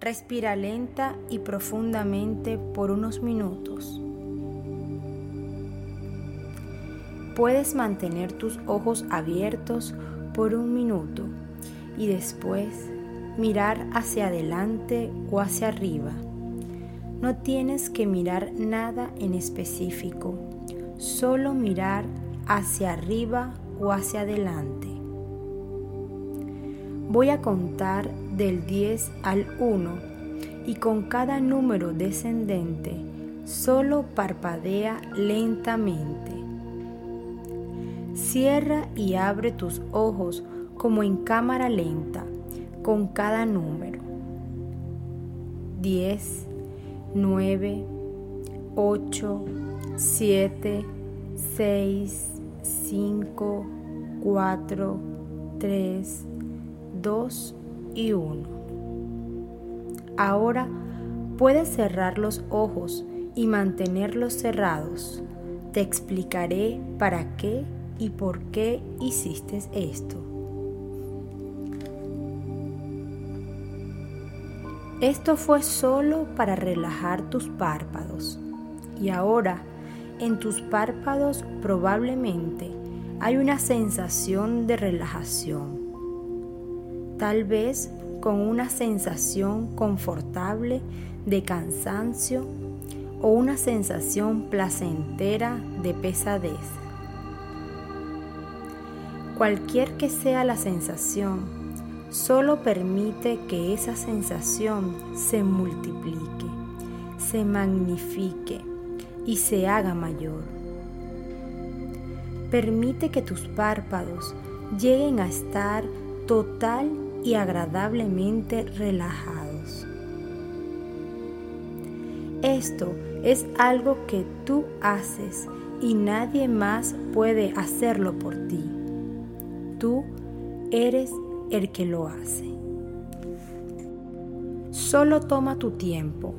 Respira lenta y profundamente por unos minutos. Puedes mantener tus ojos abiertos por un minuto y después mirar hacia adelante o hacia arriba. No tienes que mirar nada en específico, solo mirar hacia arriba o hacia adelante. Voy a contar del 10 al 1 y con cada número descendente solo parpadea lentamente. Cierra y abre tus ojos como en cámara lenta con cada número. 10, 9, 8, 7, 6, 5, 4, 3, 2 y 1. Ahora puedes cerrar los ojos y mantenerlos cerrados. Te explicaré para qué y por qué hiciste esto. Esto fue solo para relajar tus párpados. Y ahora, en tus párpados probablemente hay una sensación de relajación. Tal vez con una sensación confortable de cansancio o una sensación placentera de pesadez. Cualquier que sea la sensación, solo permite que esa sensación se multiplique, se magnifique y se haga mayor. Permite que tus párpados lleguen a estar total y agradablemente relajados. Esto es algo que tú haces y nadie más puede hacerlo por ti. Tú eres el que lo hace. Solo toma tu tiempo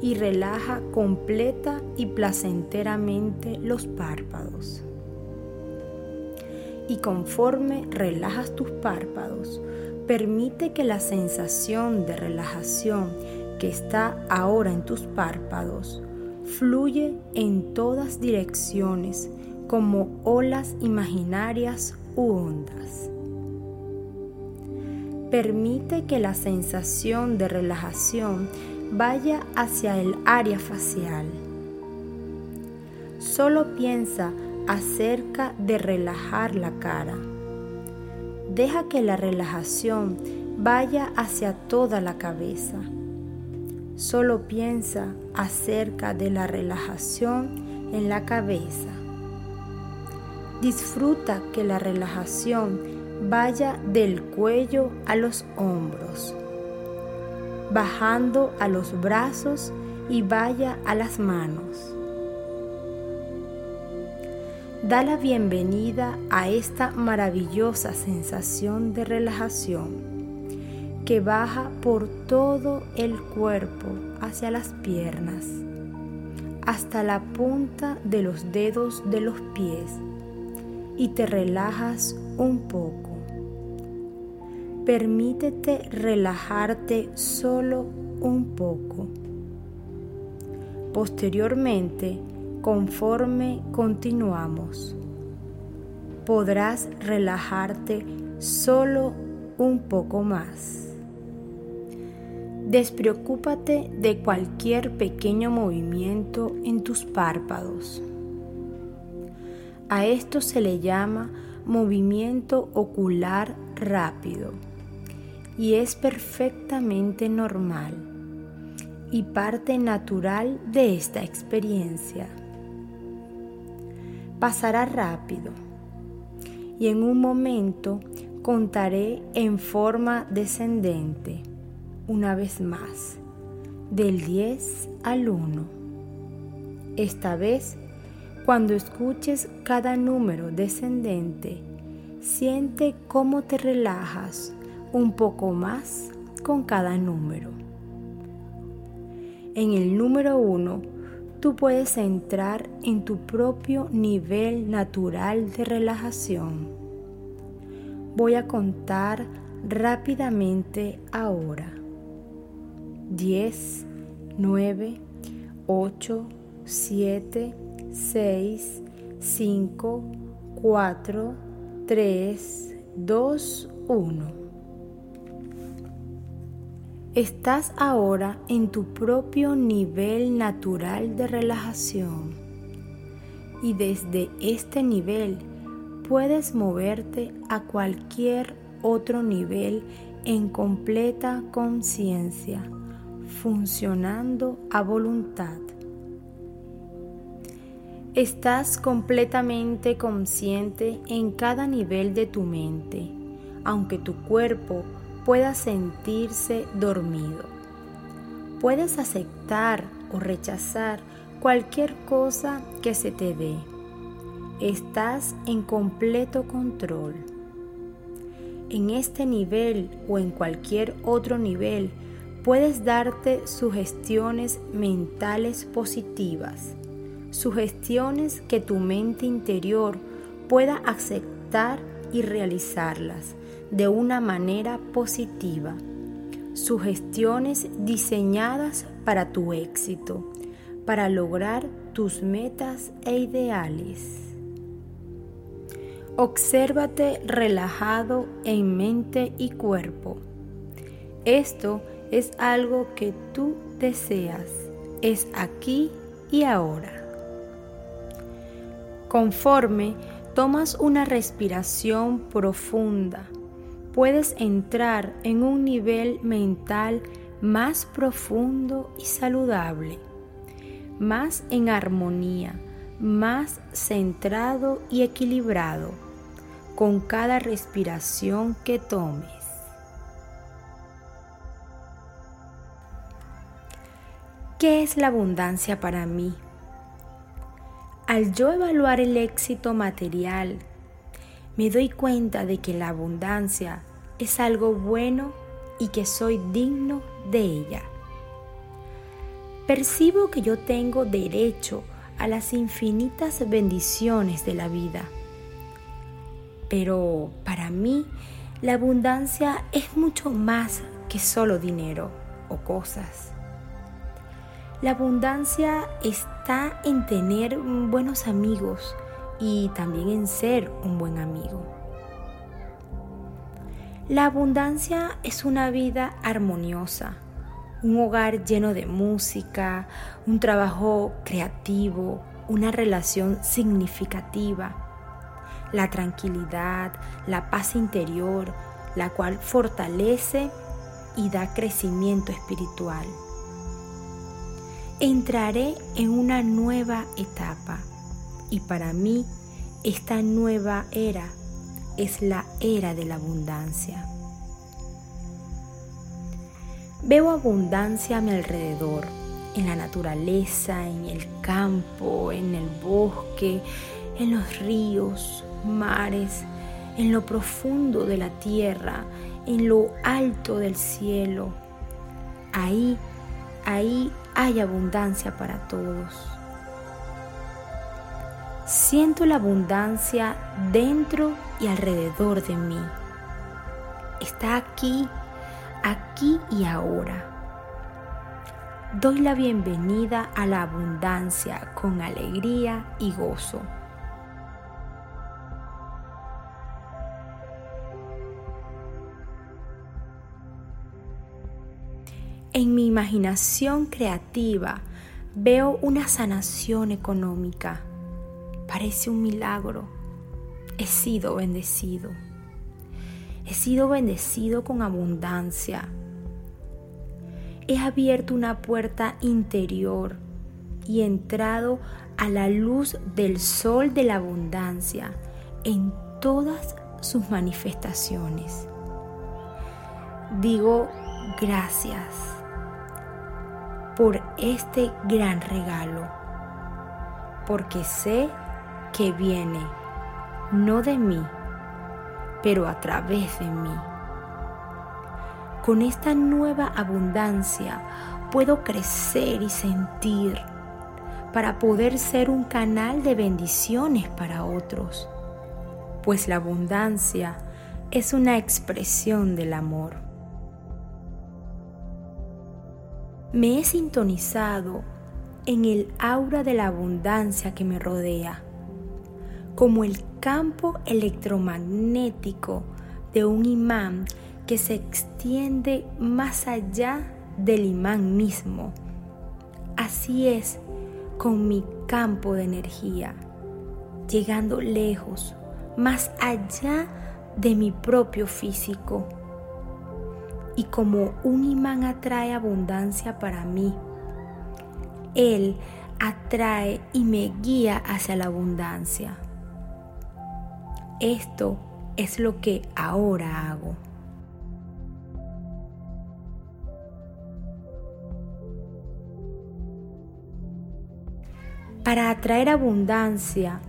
y relaja completa y placenteramente los párpados. Y conforme relajas tus párpados, permite que la sensación de relajación que está ahora en tus párpados fluye en todas direcciones como olas imaginarias u ondas. Permite que la sensación de relajación vaya hacia el área facial. Solo piensa acerca de relajar la cara. Deja que la relajación vaya hacia toda la cabeza. Solo piensa acerca de la relajación en la cabeza. Disfruta que la relajación vaya del cuello a los hombros, bajando a los brazos y vaya a las manos. Da la bienvenida a esta maravillosa sensación de relajación que baja por todo el cuerpo hacia las piernas, hasta la punta de los dedos de los pies y te relajas un poco. Permítete relajarte solo un poco. Posteriormente, conforme continuamos, podrás relajarte solo un poco más. Despreocúpate de cualquier pequeño movimiento en tus párpados. A esto se le llama movimiento ocular rápido y es perfectamente normal y parte natural de esta experiencia. Pasará rápido y en un momento contaré en forma descendente una vez más del 10 al 1. Esta vez cuando escuches cada número descendente, siente cómo te relajas un poco más con cada número. En el número 1, tú puedes entrar en tu propio nivel natural de relajación. Voy a contar rápidamente ahora. 10, 9, 8, 7, 6, 5, 4, 3, 2, 1. Estás ahora en tu propio nivel natural de relajación y desde este nivel puedes moverte a cualquier otro nivel en completa conciencia, funcionando a voluntad. Estás completamente consciente en cada nivel de tu mente, aunque tu cuerpo pueda sentirse dormido. Puedes aceptar o rechazar cualquier cosa que se te dé. Estás en completo control. En este nivel o en cualquier otro nivel puedes darte sugestiones mentales positivas sugestiones que tu mente interior pueda aceptar y realizarlas de una manera positiva. Sugestiones diseñadas para tu éxito, para lograr tus metas e ideales. Obsérvate relajado en mente y cuerpo. Esto es algo que tú deseas. Es aquí y ahora. Conforme tomas una respiración profunda, puedes entrar en un nivel mental más profundo y saludable, más en armonía, más centrado y equilibrado con cada respiración que tomes. ¿Qué es la abundancia para mí? Al yo evaluar el éxito material, me doy cuenta de que la abundancia es algo bueno y que soy digno de ella. Percibo que yo tengo derecho a las infinitas bendiciones de la vida. Pero para mí, la abundancia es mucho más que solo dinero o cosas. La abundancia está en tener buenos amigos y también en ser un buen amigo. La abundancia es una vida armoniosa, un hogar lleno de música, un trabajo creativo, una relación significativa, la tranquilidad, la paz interior, la cual fortalece y da crecimiento espiritual. Entraré en una nueva etapa y para mí esta nueva era es la era de la abundancia. Veo abundancia a mi alrededor, en la naturaleza, en el campo, en el bosque, en los ríos, mares, en lo profundo de la tierra, en lo alto del cielo. Ahí, ahí hay abundancia para todos. Siento la abundancia dentro y alrededor de mí. Está aquí, aquí y ahora. Doy la bienvenida a la abundancia con alegría y gozo. En mi imaginación creativa veo una sanación económica. Parece un milagro. He sido bendecido. He sido bendecido con abundancia. He abierto una puerta interior y entrado a la luz del sol de la abundancia en todas sus manifestaciones. Digo gracias por este gran regalo, porque sé que viene no de mí, pero a través de mí. Con esta nueva abundancia puedo crecer y sentir para poder ser un canal de bendiciones para otros, pues la abundancia es una expresión del amor. Me he sintonizado en el aura de la abundancia que me rodea, como el campo electromagnético de un imán que se extiende más allá del imán mismo. Así es con mi campo de energía, llegando lejos, más allá de mi propio físico. Y como un imán atrae abundancia para mí, Él atrae y me guía hacia la abundancia. Esto es lo que ahora hago. Para atraer abundancia,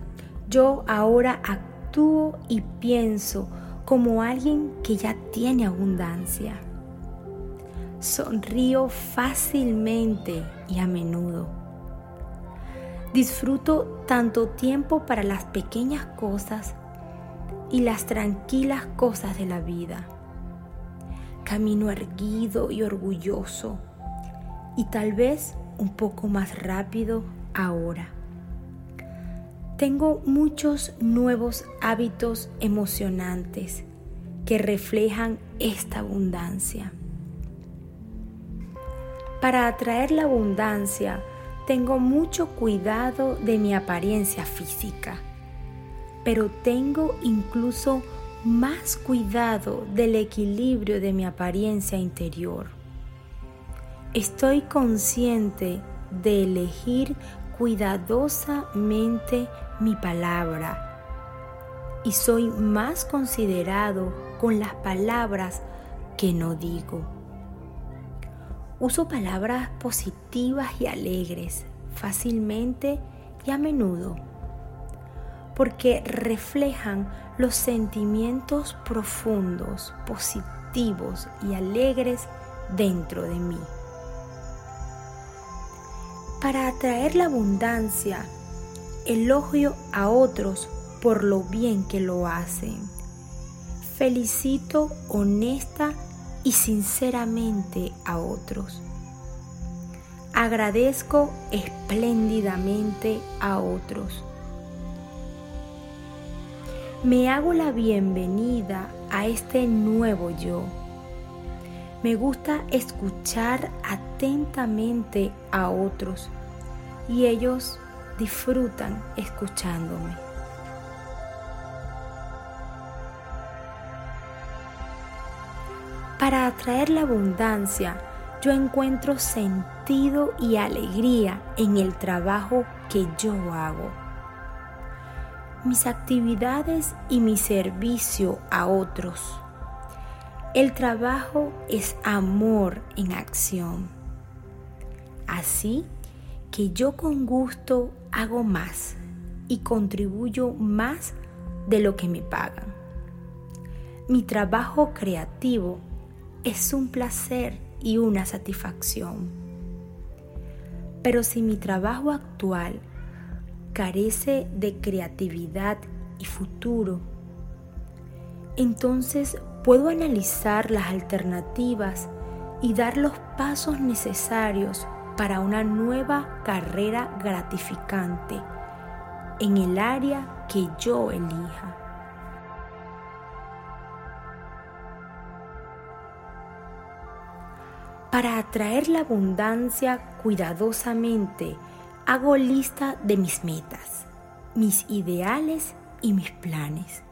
yo ahora actúo y pienso como alguien que ya tiene abundancia. Sonrío fácilmente y a menudo. Disfruto tanto tiempo para las pequeñas cosas y las tranquilas cosas de la vida. Camino erguido y orgulloso y tal vez un poco más rápido ahora. Tengo muchos nuevos hábitos emocionantes que reflejan esta abundancia. Para atraer la abundancia, tengo mucho cuidado de mi apariencia física, pero tengo incluso más cuidado del equilibrio de mi apariencia interior. Estoy consciente de elegir cuidadosamente mi palabra y soy más considerado con las palabras que no digo. Uso palabras positivas y alegres fácilmente y a menudo porque reflejan los sentimientos profundos, positivos y alegres dentro de mí para atraer la abundancia, elogio a otros por lo bien que lo hacen. Felicito honesta y sinceramente a otros. Agradezco espléndidamente a otros. Me hago la bienvenida a este nuevo yo me gusta escuchar atentamente a otros y ellos disfrutan escuchándome. Para atraer la abundancia, yo encuentro sentido y alegría en el trabajo que yo hago. Mis actividades y mi servicio a otros el trabajo es amor en acción. Así que yo con gusto hago más y contribuyo más de lo que me pagan. Mi trabajo creativo es un placer y una satisfacción. Pero si mi trabajo actual carece de creatividad y futuro, entonces puedo analizar las alternativas y dar los pasos necesarios para una nueva carrera gratificante en el área que yo elija. Para atraer la abundancia cuidadosamente, hago lista de mis metas, mis ideales y mis planes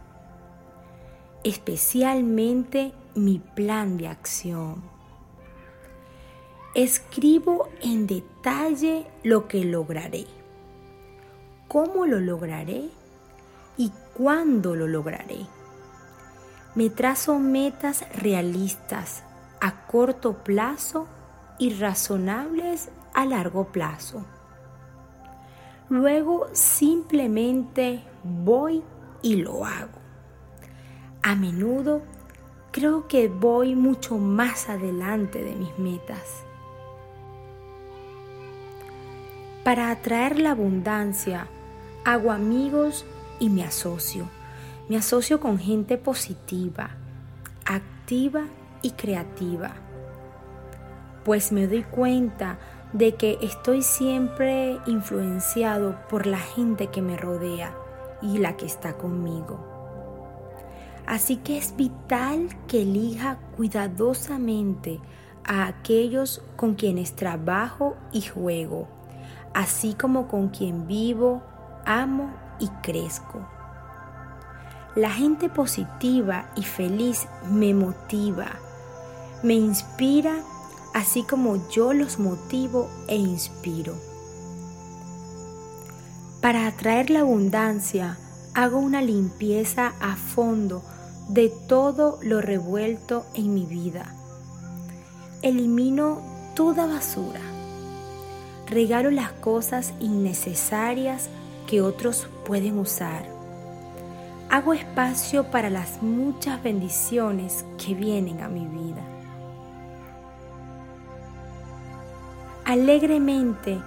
especialmente mi plan de acción. Escribo en detalle lo que lograré, cómo lo lograré y cuándo lo lograré. Me trazo metas realistas a corto plazo y razonables a largo plazo. Luego simplemente voy y lo hago. A menudo creo que voy mucho más adelante de mis metas. Para atraer la abundancia, hago amigos y me asocio. Me asocio con gente positiva, activa y creativa. pues me doy cuenta de que estoy siempre influenciado por la gente que me rodea y la que está conmigo. Así que es vital que elija cuidadosamente a aquellos con quienes trabajo y juego, así como con quien vivo, amo y crezco. La gente positiva y feliz me motiva, me inspira así como yo los motivo e inspiro. Para atraer la abundancia, hago una limpieza a fondo de todo lo revuelto en mi vida. Elimino toda basura. Regalo las cosas innecesarias que otros pueden usar. Hago espacio para las muchas bendiciones que vienen a mi vida. Alegremente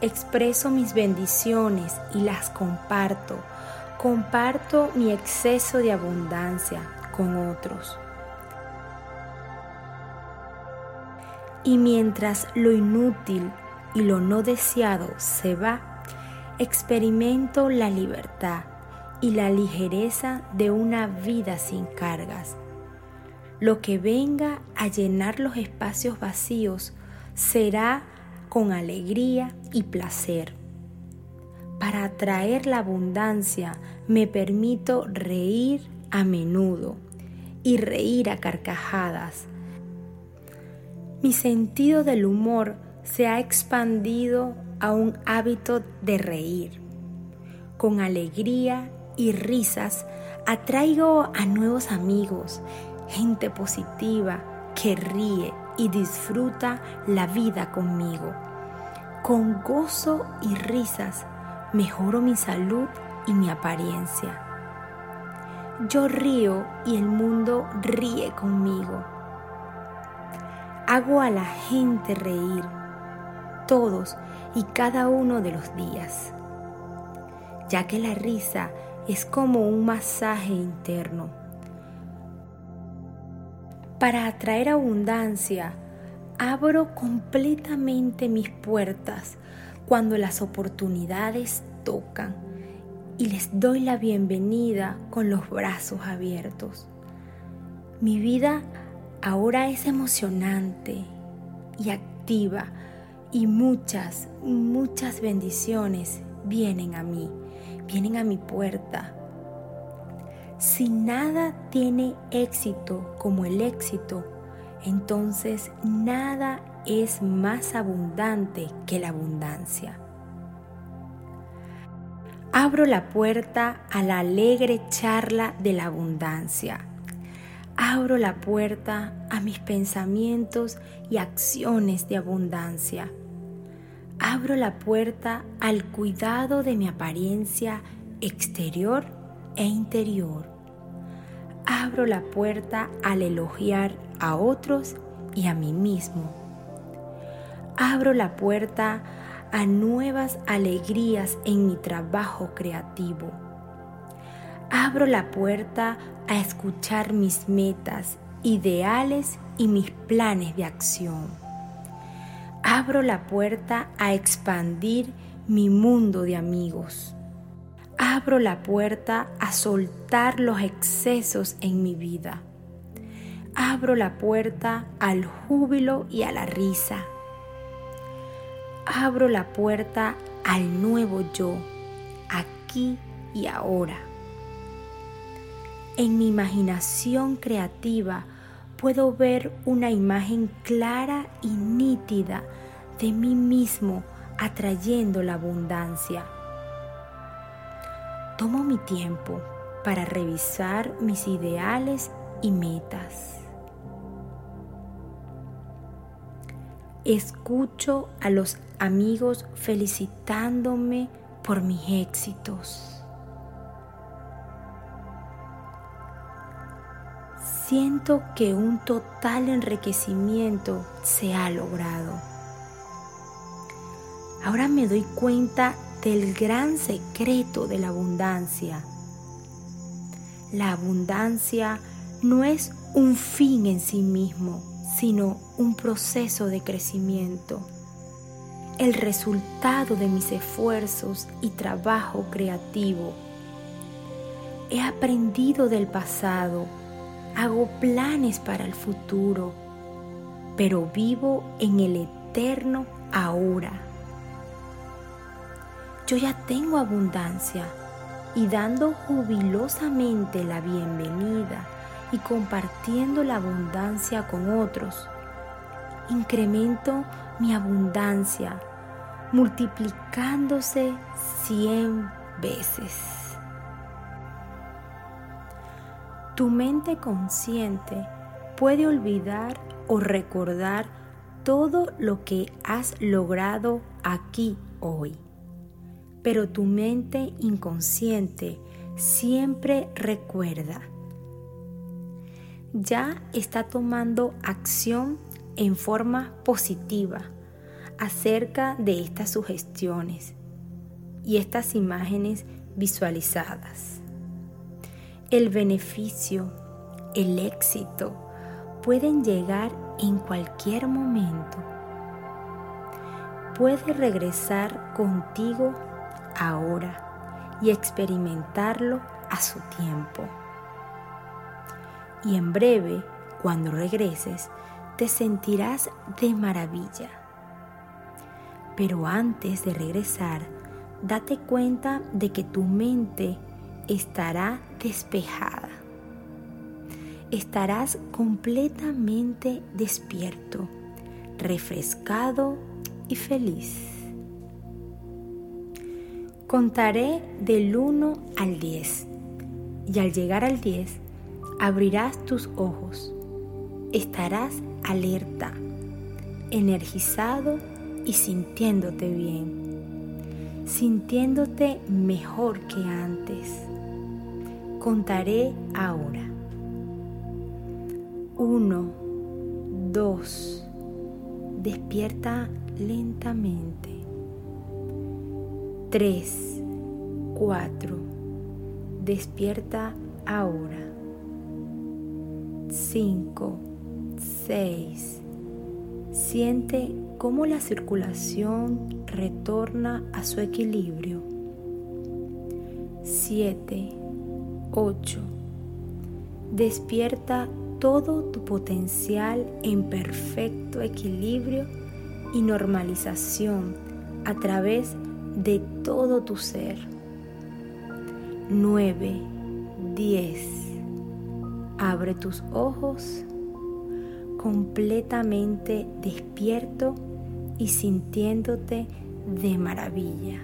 expreso mis bendiciones y las comparto. Comparto mi exceso de abundancia con otros. Y mientras lo inútil y lo no deseado se va, experimento la libertad y la ligereza de una vida sin cargas. Lo que venga a llenar los espacios vacíos será con alegría y placer. Para atraer la abundancia me permito reír a menudo y reír a carcajadas. Mi sentido del humor se ha expandido a un hábito de reír. Con alegría y risas atraigo a nuevos amigos, gente positiva que ríe y disfruta la vida conmigo. Con gozo y risas mejoro mi salud y mi apariencia. Yo río y el mundo ríe conmigo. Hago a la gente reír todos y cada uno de los días, ya que la risa es como un masaje interno para atraer abundancia, abro completamente mis puertas cuando las oportunidades tocan y les doy la bienvenida con los brazos abiertos. Mi vida ahora es emocionante y activa y muchas, muchas bendiciones vienen a mí, vienen a mi puerta si nada tiene éxito como el éxito, entonces nada es más abundante que la abundancia. Abro la puerta a la alegre charla de la abundancia. Abro la puerta a mis pensamientos y acciones de abundancia. Abro la puerta al cuidado de mi apariencia exterior e interior. Abro la puerta al elogiar a otros y a mí mismo. Abro la puerta a nuevas alegrías en mi trabajo creativo. Abro la puerta a escuchar mis metas, ideales y mis planes de acción. Abro la puerta a expandir mi mundo de amigos abro la puerta a soltar los excesos en mi vida. Abro la puerta al júbilo y a la risa. Abro la puerta al nuevo yo, aquí y ahora. En mi imaginación creativa puedo ver una imagen clara y nítida de mí mismo atrayendo la abundancia Tomo mi tiempo para revisar mis ideales y metas. Escucho a los amigos felicitándome por mis éxitos. Siento que un total enriquecimiento se ha logrado. Ahora me doy cuenta del gran secreto de la abundancia. La abundancia no es un fin en sí mismo, sino un proceso de crecimiento, el resultado de mis esfuerzos y trabajo creativo. He aprendido del pasado, hago planes para el futuro, pero vivo en el eterno ahora. Yo ya tengo abundancia y dando jubilosamente la bienvenida y compartiendo la abundancia con otros. Incremento mi abundancia multiplicándose cien veces. Tu mente consciente puede olvidar o recordar todo lo que has logrado aquí hoy. Pero tu mente inconsciente siempre recuerda ya está tomando acción en forma positiva acerca de estas sugestiones y estas imágenes visualizadas. El beneficio, el éxito pueden llegar en cualquier momento. Puede regresar contigo ahora y experimentarlo a su tiempo y en breve, cuando regreses, te sentirás de maravilla. Pero antes de regresar, date cuenta de que tu mente estará despejada. Estarás completamente despierto, refrescado y feliz. Contaré del 1 al 10 y al llegar al 10 abrirás tus ojos, estarás alerta, energizado y sintiéndote bien, sintiéndote mejor que antes. Contaré ahora. Uno, dos, despierta lentamente. Tres, cuatro, despierta ahora. 5, 6. Siente cómo la circulación retorna a su equilibrio. 7, 8. Despierta todo tu potencial en perfecto equilibrio y normalización a través de todo tu ser. 9, 10 Abre tus ojos completamente despierto y sintiéndote de maravilla.